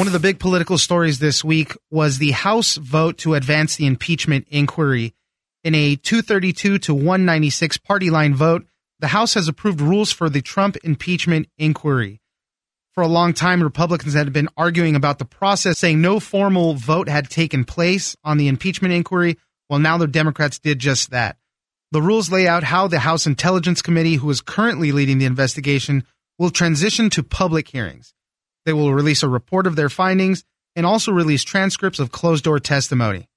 One of the big political stories this week was the House vote to advance the impeachment inquiry. In a 232 to 196 party line vote, the House has approved rules for the Trump impeachment inquiry. For a long time, Republicans had been arguing about the process, saying no formal vote had taken place on the impeachment inquiry. Well, now the Democrats did just that. The rules lay out how the House Intelligence Committee, who is currently leading the investigation, will transition to public hearings. They will release a report of their findings and also release transcripts of closed door testimony.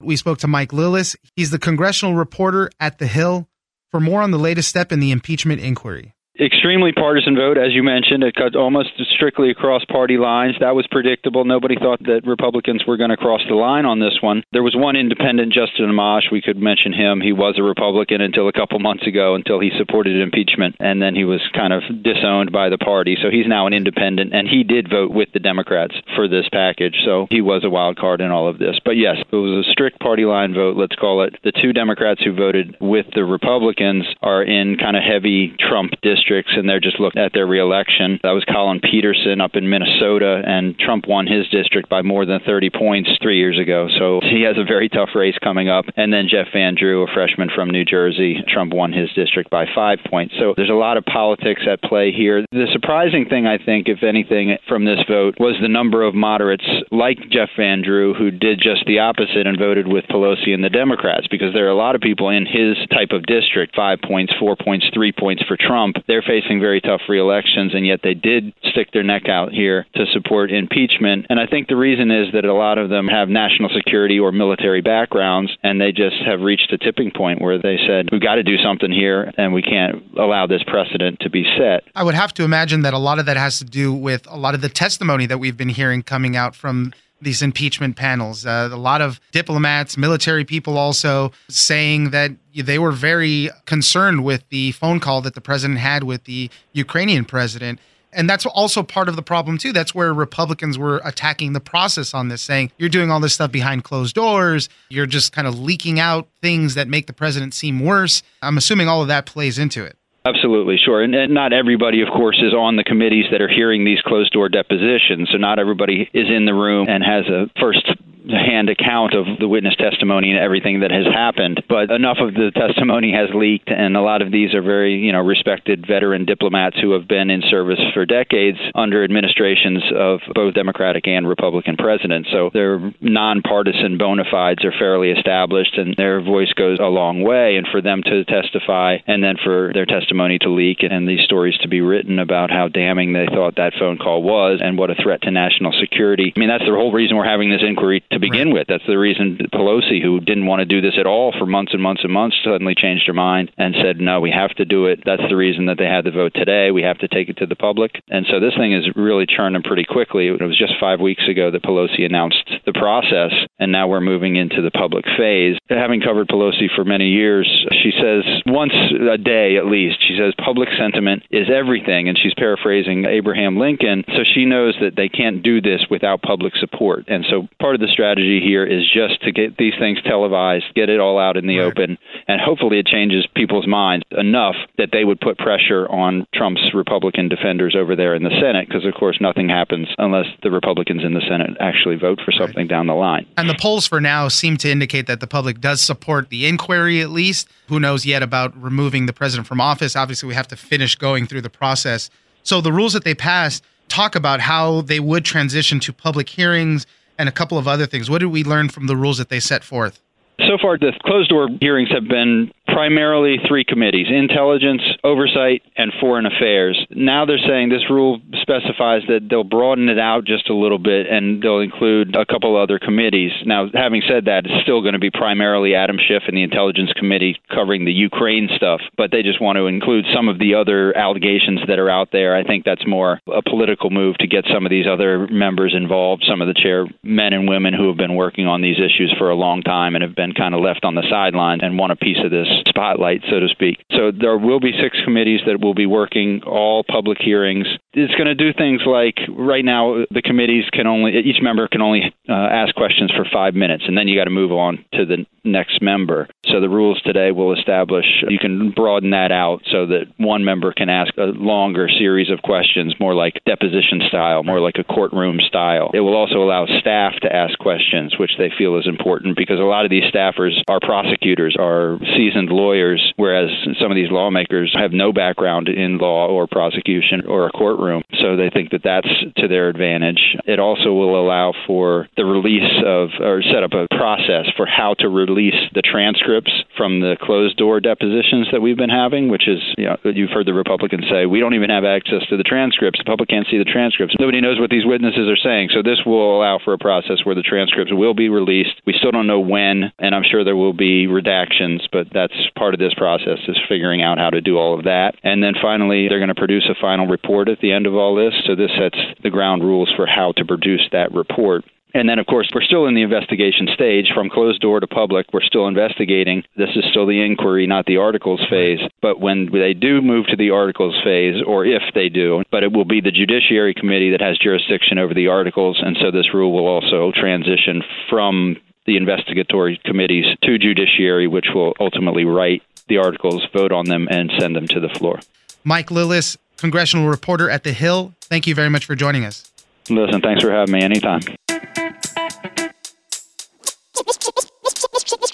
We spoke to Mike Lillis. He's the congressional reporter at The Hill for more on the latest step in the impeachment inquiry extremely partisan vote, as you mentioned. It cut almost strictly across party lines. That was predictable. Nobody thought that Republicans were going to cross the line on this one. There was one independent, Justin Amash. We could mention him. He was a Republican until a couple months ago, until he supported impeachment, and then he was kind of disowned by the party. So he's now an independent, and he did vote with the Democrats for this package. So he was a wild card in all of this. But yes, it was a strict party line vote, let's call it. The two Democrats who voted with the Republicans are in kind of heavy Trump districts districts, and they're just looking at their reelection. That was Collin Peterson up in Minnesota, and Trump won his district by more than 30 points three years ago. So he has a very tough race coming up. And then Jeff Van Drew, a freshman from New Jersey, Trump won his district by five points. So there's a lot of politics at play here. The surprising thing, I think, if anything, from this vote was the number of moderates like Jeff Van Drew who did just the opposite and voted with Pelosi and the Democrats, because there are a lot of people in his type of district, five points, four points, three points for Trump. They're facing very tough re-elections, and yet they did stick their neck out here to support impeachment. And I think the reason is that a lot of them have national security or military backgrounds, and they just have reached a tipping point where they said, we've got to do something here, and we can't allow this precedent to be set. I would have to imagine that a lot of that has to do with a lot of the testimony that we've been hearing coming out from these impeachment panels. Uh, a lot of diplomats, military people also saying that they were very concerned with the phone call that the president had with the Ukrainian president. And that's also part of the problem, too. That's where Republicans were attacking the process on this, saying, you're doing all this stuff behind closed doors. You're just kind of leaking out things that make the president seem worse. I'm assuming all of that plays into it. Absolutely, sure. And, and, not everybody, of course, is on the committees that are hearing these closed door depositions. So not everybody is in the room and has a first hand account of the witness testimony and everything that has happened. But enough of the testimony has leaked, and a lot of these are very, you know, respected veteran diplomats who have been in service for decades under administrations of both Democratic and Republican presidents. So their nonpartisan bona fides are fairly established, and their voice goes a long way. And for them to testify, and then for their testimony to leak, and these stories to be written about how damning they thought that phone call was, and what a threat to national security. I mean, that's the whole reason we're having this inquiry to begin right. with. That's the reason Pelosi, who didn't want to do this at all for months and months and months, suddenly changed her mind and said, no, we have to do it. That's the reason that they had the vote today. We have to take it to the public. And so this thing is really churning pretty quickly. It was just five weeks ago that Pelosi announced the process, and now we're moving into the public phase. Having covered Pelosi for many years, she says once a day at least, she says public sentiment is everything. And she's paraphrasing Abraham Lincoln. So she knows that they can't do this without public support. And so part of the strategy strategy here is just to get these things televised, get it all out in the right. open, and hopefully it changes people's minds enough that they would put pressure on Trump's Republican defenders over there in the Senate, because of course nothing happens unless the Republicans in the Senate actually vote for something right. down the line. And the polls for now seem to indicate that the public does support the inquiry at least. Who knows yet about removing the president from office? Obviously, we have to finish going through the process. So the rules that they passed talk about how they would transition to public hearings and a couple of other things. What did we learn from the rules that they set forth? So far, the closed door hearings have been primarily three committees intelligence, oversight, and foreign affairs. Now they're saying this rule specifies that they'll broaden it out just a little bit and they'll include a couple other committees. Now, having said that, it's still going to be primarily Adam Schiff and the Intelligence Committee covering the Ukraine stuff, but they just want to include some of the other allegations that are out there. I think that's more a political move to get some of these other members involved, some of the chairmen and women who have been working on these issues for a long time and have been kind of left on the sideline and want a piece of this spotlight, so to speak. So there will be six committees that will be working all public hearings. It's going to do things like right now the committees can only each member can only uh, ask questions for five minutes, and then you got to move on to the next member. So the rules today will establish you can broaden that out so that one member can ask a longer series of questions, more like deposition style, more like a courtroom style. It will also allow staff to ask questions, which they feel is important because a lot of these staffers are prosecutors, are seasoned lawyers, whereas some of these lawmakers have no background in law or prosecution or a courtroom. So they think that that's to their advantage. It also will allow for the release of or set up a process for how to release the transcripts from the closed door depositions that we've been having, which is, you know, you've heard the Republicans say, we don't even have access to the transcripts. The public can't see the transcripts. Nobody knows what these witnesses are saying. So this will allow for a process where the transcripts will be released. We still don't know when, and I'm sure there will be redactions, but that's part of this process is figuring out how to do all of that. And then finally, they're going to produce a final report at the end of all this. So this sets the ground rules for how to produce that report. And then, of course, we're still in the investigation stage from closed door to public. We're still investigating. This is still the inquiry, not the articles phase. But when they do move to the articles phase, or if they do, but it will be the Judiciary Committee that has jurisdiction over the articles. And so this rule will also transition from the investigatory committees to judiciary, which will ultimately write the articles, vote on them, and send them to the floor. Mike Lillis, congressional reporter at The Hill, thank you very much for joining us. Listen, thanks for having me anytime.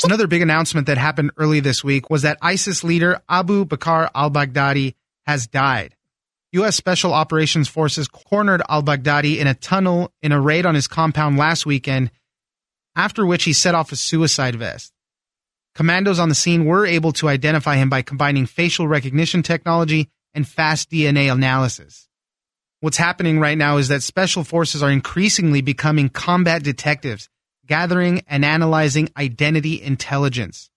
Another big announcement that happened early this week was that ISIS leader Abu Bakr al Baghdadi has died. U.S. Special Operations Forces cornered al Baghdadi in a tunnel in a raid on his compound last weekend, after which he set off a suicide vest. Commandos on the scene were able to identify him by combining facial recognition technology and fast DNA analysis. What's happening right now is that special forces are increasingly becoming combat detectives gathering and analyzing identity intelligence.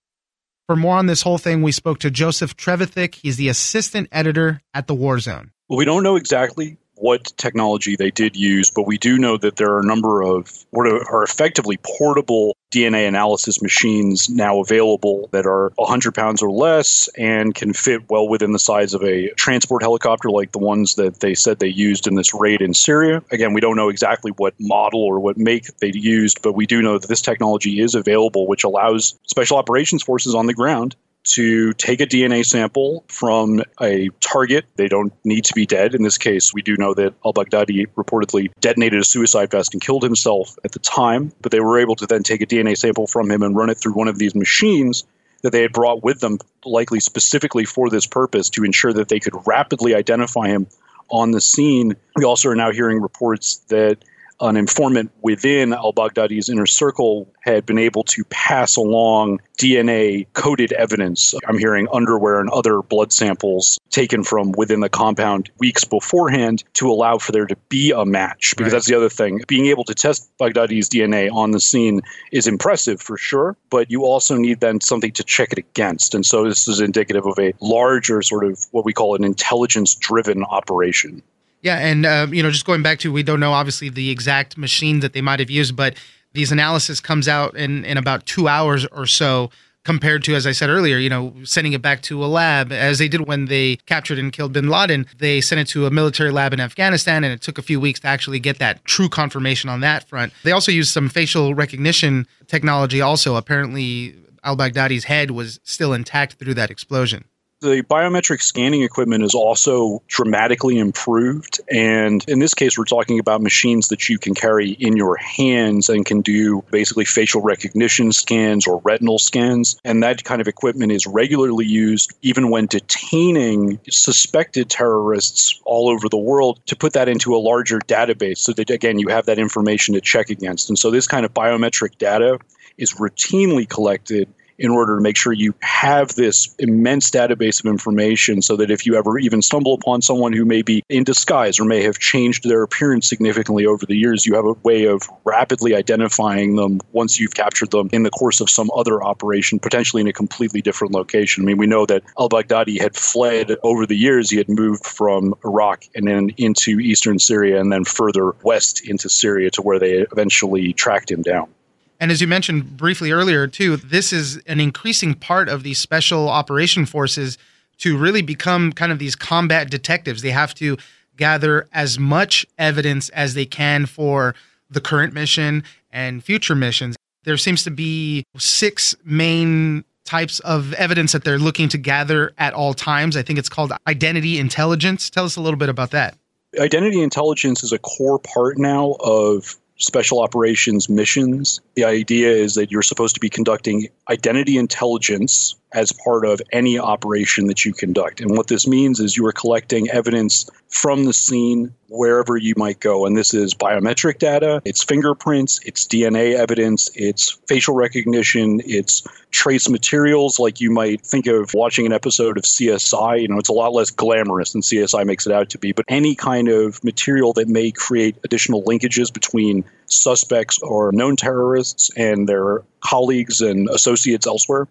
For more on this whole thing, we spoke to Joseph Trevithick. He's the assistant editor at the War Zone. Well, we don't know exactly what technology they did use, but we do know that there are a number of what are effectively portable DNA analysis machines now available that are 100 pounds or less and can fit well within the size of a transport helicopter like the ones that they said they used in this raid in Syria. Again, we don't know exactly what model or what make they used, but we do know that this technology is available, which allows special operations forces on the ground to take a DNA sample from a target. They don't need to be dead. In this case, we do know that al Baghdadi reportedly detonated a suicide vest and killed himself at the time, but they were able to then take a DNA sample from him and run it through one of these machines that they had brought with them, likely specifically for this purpose, to ensure that they could rapidly identify him on the scene. We also are now hearing reports that an informant within al Baghdadi's inner circle had been able to pass along DNA coded evidence. I'm hearing underwear and other blood samples taken from within the compound weeks beforehand to allow for there to be a match. Because right. that's the other thing. Being able to test Baghdadi's DNA on the scene is impressive for sure, but you also need then something to check it against. And so this is indicative of a larger sort of what we call an intelligence driven operation. Yeah, and uh, you know, just going back to we don't know obviously the exact machine that they might have used, but these analysis comes out in in about two hours or so compared to, as I said earlier, you know, sending it back to a lab, as they did when they captured and killed bin Laden. They sent it to a military lab in Afghanistan, and it took a few weeks to actually get that true confirmation on that front. They also used some facial recognition technology, also. Apparently, al Baghdadi's head was still intact through that explosion the biometric scanning equipment is also dramatically improved. And in this case, we're talking about machines that you can carry in your hands and can do basically facial recognition scans or retinal scans. And that kind of equipment is regularly used even when detaining suspected terrorists all over the world to put that into a larger database so that, again, you have that information to check against. And so this kind of biometric data is routinely collected in order to make sure you have this immense database of information so that if you ever even stumble upon someone who may be in disguise or may have changed their appearance significantly over the years, you have a way of rapidly identifying them once you've captured them in the course of some other operation, potentially in a completely different location. I mean, we know that al Baghdadi had fled over the years. He had moved from Iraq and then into eastern Syria and then further west into Syria to where they eventually tracked him down. And as you mentioned briefly earlier, too, this is an increasing part of these special operation forces to really become kind of these combat detectives. They have to gather as much evidence as they can for the current mission and future missions. There seems to be six main types of evidence that they're looking to gather at all times. I think it's called identity intelligence. Tell us a little bit about that. Identity intelligence is a core part now of special operations missions. The idea is that you're supposed to be conducting identity intelligence as part of any operation that you conduct. And what this means is you are collecting evidence from the scene wherever you might go. And this is biometric data, it's fingerprints, it's DNA evidence, it's facial recognition, it's trace materials like you might think of watching an episode of CSI. You know, it's a lot less glamorous than CSI makes it out to be, but any kind of material that may create additional linkages between suspects or known terrorists and their colleagues and associates elsewhere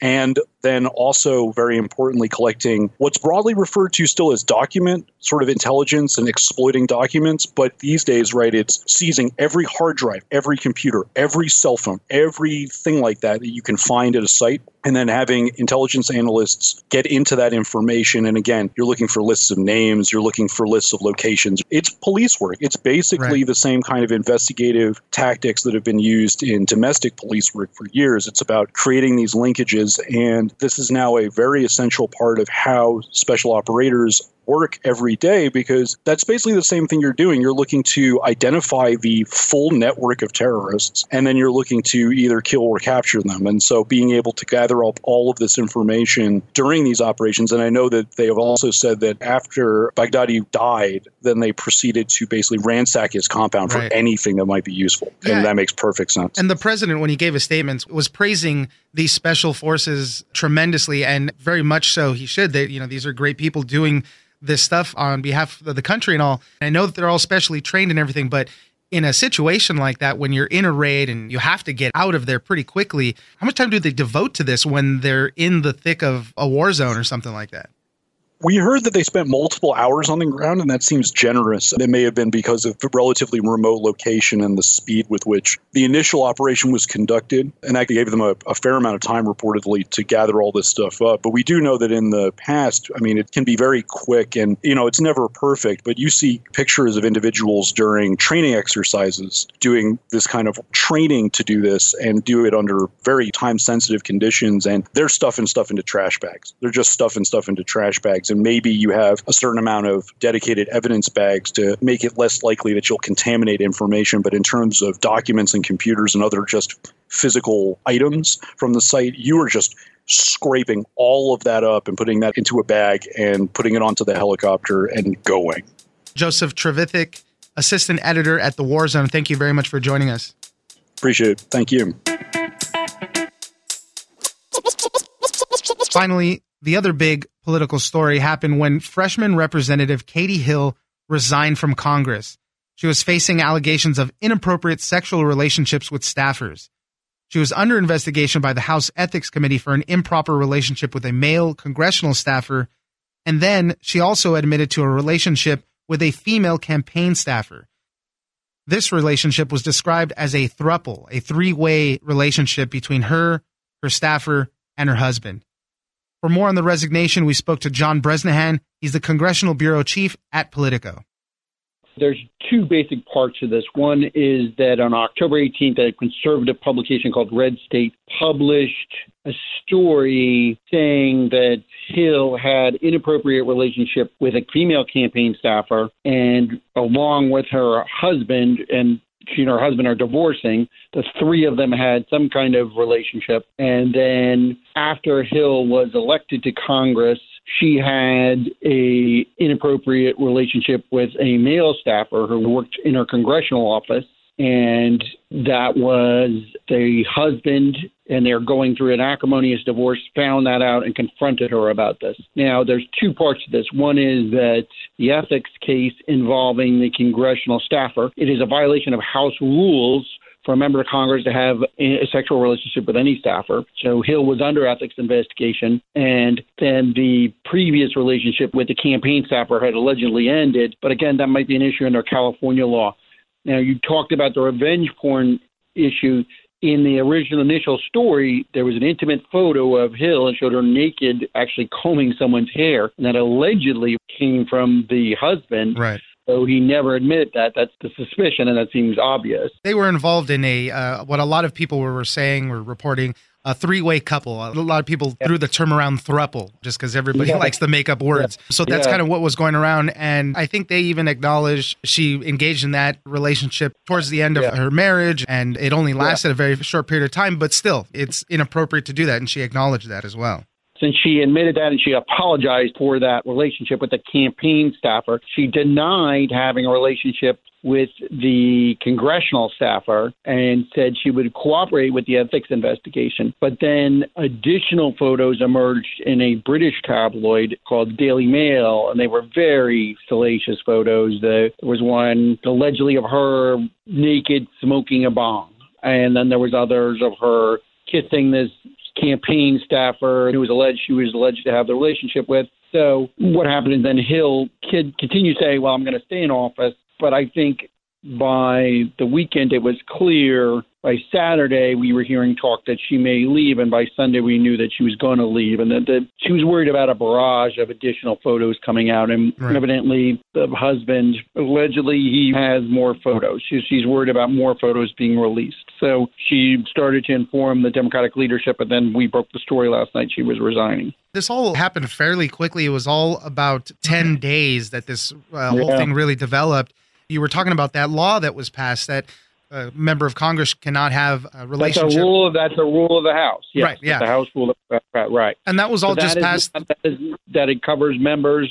and then also very importantly collecting what's broadly referred to still as document sort of intelligence and exploiting documents but these days right it's seizing every hard drive every computer every cell phone everything like that that you can find at a site and then having intelligence analysts get into that information. And again, you're looking for lists of names, you're looking for lists of locations. It's police work. It's basically right. the same kind of investigative tactics that have been used in domestic police work for years. It's about creating these linkages. And this is now a very essential part of how special operators work every day because that's basically the same thing you're doing. You're looking to identify the full network of terrorists and then you're looking to either kill or capture them. And so being able to gather up all of this information during these operations, and I know that they have also said that after Baghdadi died, then they proceeded to basically ransack his compound right. for anything that might be useful. Yeah. And that makes perfect sense. And the president, when he gave his statements, was praising these special forces tremendously and very much so he should. They, you know, these are great people doing this stuff on behalf of the country and all. I know that they're all specially trained and everything, but in a situation like that, when you're in a raid and you have to get out of there pretty quickly, how much time do they devote to this when they're in the thick of a war zone or something like that? We heard that they spent multiple hours on the ground, and that seems generous. It may have been because of the relatively remote location and the speed with which the initial operation was conducted. And that gave them a, a, fair amount of time, reportedly, to gather all this stuff up. But we do know that in the past, I mean, it can be very quick and, you know, it's never perfect, but you see pictures of individuals during training exercises doing this kind of training to do this and do it under very time sensitive conditions. And they're stuffing stuff into trash bags. They're just stuffing stuff into trash bags bags, and maybe you have a certain amount of dedicated evidence bags to make it less likely that you'll contaminate information. But in terms of documents and computers and other just physical items from the site, you are just scraping all of that up and putting that into a bag and putting it onto the helicopter and going. Joseph Trevithick, assistant editor at the War Zone. Thank you very much for joining us. Appreciate it. Thank you. Finally, the other big political story happened when freshman Representative Katie Hill resigned from Congress. She was facing allegations of inappropriate sexual relationships with staffers. She was under investigation by the House Ethics Committee for an improper relationship with a male congressional staffer. And then she also admitted to a relationship with a female campaign staffer. This relationship was described as a thruple, a three way relationship between her, her staffer, and her husband. For more on the resignation, we spoke to John Bresnahan. He's the Congressional Bureau Chief at Politico. There's two basic parts to this. One is that on October 18th, a conservative publication called Red State published a story saying that Hill had inappropriate relationship with a female campaign staffer and along with her husband and she and her husband are divorcing. The three of them had some kind of relationship. And then after Hill was elected to Congress, she had a inappropriate relationship with a male staffer who worked in her congressional office. And that was the husband and they're going through an acrimonious divorce, found that out and confronted her about this. Now, there's two parts to this. One is that the ethics case involving the congressional staffer, it is a violation of House rules for a member of Congress to have a sexual relationship with any staffer. So Hill was under ethics investigation, and then the previous relationship with the campaign staffer had allegedly ended. But again, that might be an issue under California law. Now, you talked about the revenge porn issue. In the original initial story, there was an intimate photo of Hill and showed her naked, actually combing someone's hair, and that allegedly came from the husband. Right. So he never admitted that. That's the suspicion, and that seems obvious. They were involved in a uh, what a lot of people were saying were reporting a three-way couple. A lot of people yeah. threw the term around thruple just because everybody yeah. likes to make up words. Yeah. So that's kind of what was going around. And I think they even acknowledged she engaged in that relationship towards the end of her marriage, and it only lasted a very short period of time. But still, it's inappropriate to do that, and she acknowledged that as well since she admitted that and she apologized for that relationship with the campaign staffer. She denied having a relationship with the congressional staffer and said she would cooperate with the ethics investigation. But then additional photos emerged in a British tabloid called Daily Mail, and they were very salacious photos. There was one allegedly of her naked smoking a bong. And then there was others of her kissing this campaign staffer who was alleged she was alleged to have the relationship with. So what happened is then Hill kid continued to say, "Well, I'm going to stay in office," but I think by the weekend it was clear by Saturday, we were hearing talk that she may leave, and by Sunday, we knew that she was going to leave, and that, that she was worried about a barrage of additional photos coming out. And right. evidently, the husband allegedly he has more photos. She, she's worried about more photos being released. So she started to inform the Democratic leadership, and then we broke the story last night. She was resigning. This all happened fairly quickly. It was all about 10 days that this uh, whole yeah. thing really developed. You were talking about that law that was passed that a member of Congress cannot have a relationship. That's a rule. Of, that's a rule of the House. Yes, right. Yeah. The House rule. Of, right. And that was all just passed. that, is, that it covers members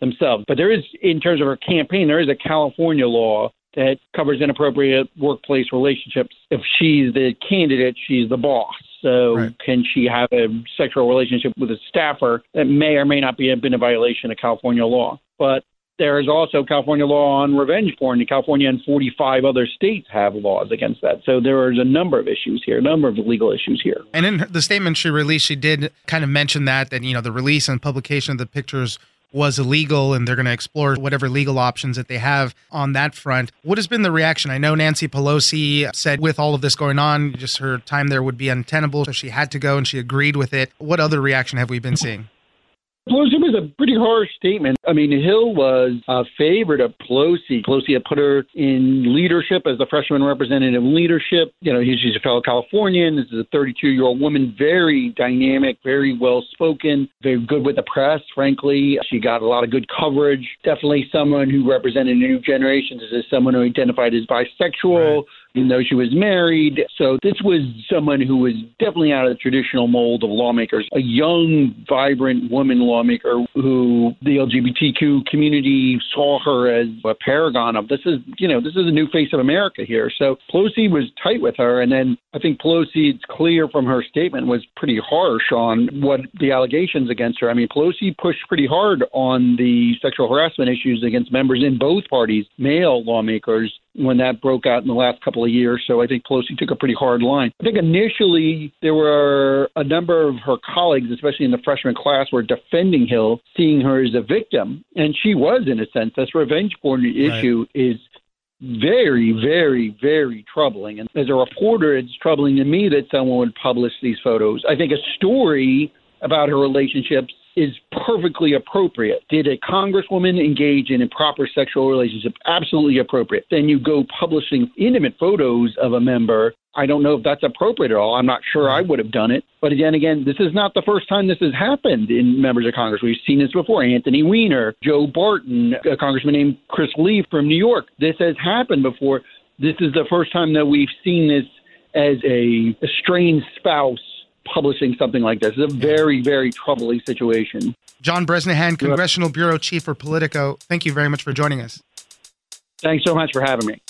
themselves. But there is, in terms of her campaign, there is a California law that covers inappropriate workplace relationships. If she's the candidate, she's the boss. So right. can she have a sexual relationship with a staffer that may or may not be been a violation of California law? But there is also California law on revenge porn. California and 45 other states have laws against that. So there is a number of issues here, a number of legal issues here. And in the statement she released, she did kind of mention that that you know the release and publication of the pictures was illegal and they're going to explore whatever legal options that they have on that front. What has been the reaction? I know Nancy Pelosi said with all of this going on, just her time there would be untenable, so she had to go and she agreed with it. What other reaction have we been seeing? Pelosi was a pretty harsh statement. I mean, Hill was a favorite of Pelosi. Pelosi had put her in leadership as the freshman representative leadership. You know, she's a fellow Californian. This is a 32 year old woman, very dynamic, very well spoken, very good with the press, frankly. She got a lot of good coverage. Definitely someone who represented new generation. This is someone who identified as bisexual. Right even though she was married. So this was someone who was definitely out of the traditional mold of lawmakers, a young, vibrant woman lawmaker who the LGBTQ community saw her as a paragon of. This is, you know, this is a new face of America here. So Pelosi was tight with her. And then I think Pelosi, it's clear from her statement, was pretty harsh on what the allegations against her. I mean, Pelosi pushed pretty hard on the sexual harassment issues against members in both parties, male lawmakers, when that broke out in the last couple of years. So I think Pelosi took a pretty hard line. I think initially there were a number of her colleagues, especially in the freshman class, were defending Hill, seeing her as a victim, and she was in a sense. This revenge porn right. issue is very, very, very troubling. And as a reporter, it's troubling to me that someone would publish these photos. I think a story about her relationships is perfectly appropriate. Did a congresswoman engage in improper sexual relationship? Absolutely appropriate. Then you go publishing intimate photos of a member. I don't know if that's appropriate at all. I'm not sure I would have done it. But again, again, this is not the first time this has happened in members of Congress. We've seen this before. Anthony Weiner, Joe Barton, a congressman named Chris Lee from New York. This has happened before. This is the first time that we've seen this as a estranged spouse publishing something like this. It's a very, very troubling situation. John Bresnahan, Congressional Bureau Chief for Politico, thank you very much for joining us. Thanks so much for having me.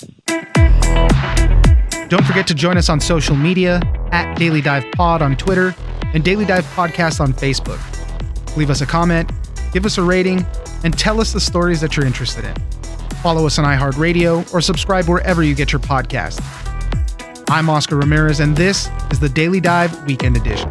Don't forget to join us on social media at Daily Dive Pod on Twitter and Daily Dive Podcast on Facebook. Leave us a comment, give us a rating, and tell us the stories that you're interested in. Follow us on iHeartRadio or subscribe wherever you get your podcast. I'm Oscar Ramirez, and this is the Daily Dive Weekend Edition.